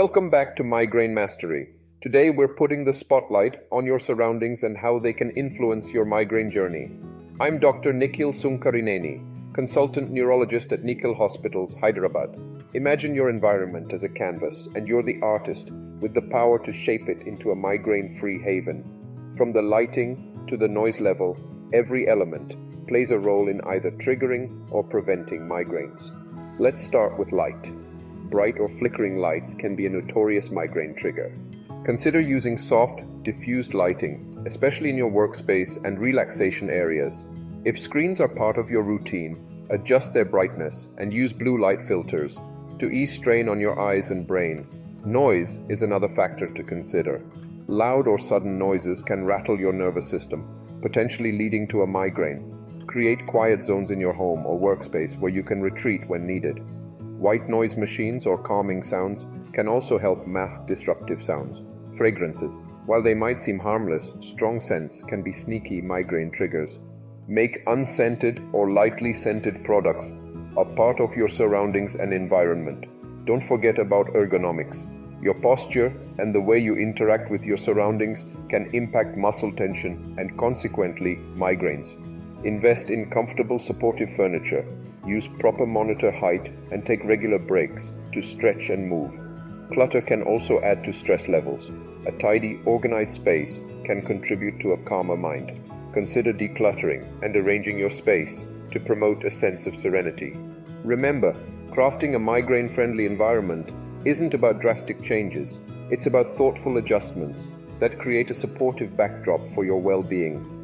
Welcome back to Migraine Mastery. Today we're putting the spotlight on your surroundings and how they can influence your migraine journey. I'm Dr. Nikhil Sunkarineni, consultant neurologist at Nikhil Hospitals, Hyderabad. Imagine your environment as a canvas and you're the artist with the power to shape it into a migraine free haven. From the lighting to the noise level, every element plays a role in either triggering or preventing migraines. Let's start with light. Bright or flickering lights can be a notorious migraine trigger. Consider using soft, diffused lighting, especially in your workspace and relaxation areas. If screens are part of your routine, adjust their brightness and use blue light filters to ease strain on your eyes and brain. Noise is another factor to consider. Loud or sudden noises can rattle your nervous system, potentially leading to a migraine. Create quiet zones in your home or workspace where you can retreat when needed. White noise machines or calming sounds can also help mask disruptive sounds. Fragrances. While they might seem harmless, strong scents can be sneaky migraine triggers. Make unscented or lightly scented products a part of your surroundings and environment. Don't forget about ergonomics. Your posture and the way you interact with your surroundings can impact muscle tension and consequently migraines. Invest in comfortable supportive furniture. Use proper monitor height and take regular breaks to stretch and move. Clutter can also add to stress levels. A tidy, organized space can contribute to a calmer mind. Consider decluttering and arranging your space to promote a sense of serenity. Remember, crafting a migraine friendly environment isn't about drastic changes, it's about thoughtful adjustments that create a supportive backdrop for your well being.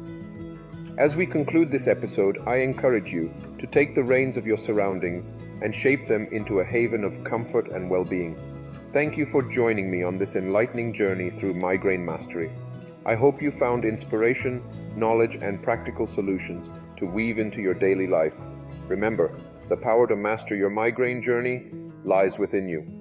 As we conclude this episode, I encourage you to take the reins of your surroundings and shape them into a haven of comfort and well being. Thank you for joining me on this enlightening journey through migraine mastery. I hope you found inspiration, knowledge, and practical solutions to weave into your daily life. Remember, the power to master your migraine journey lies within you.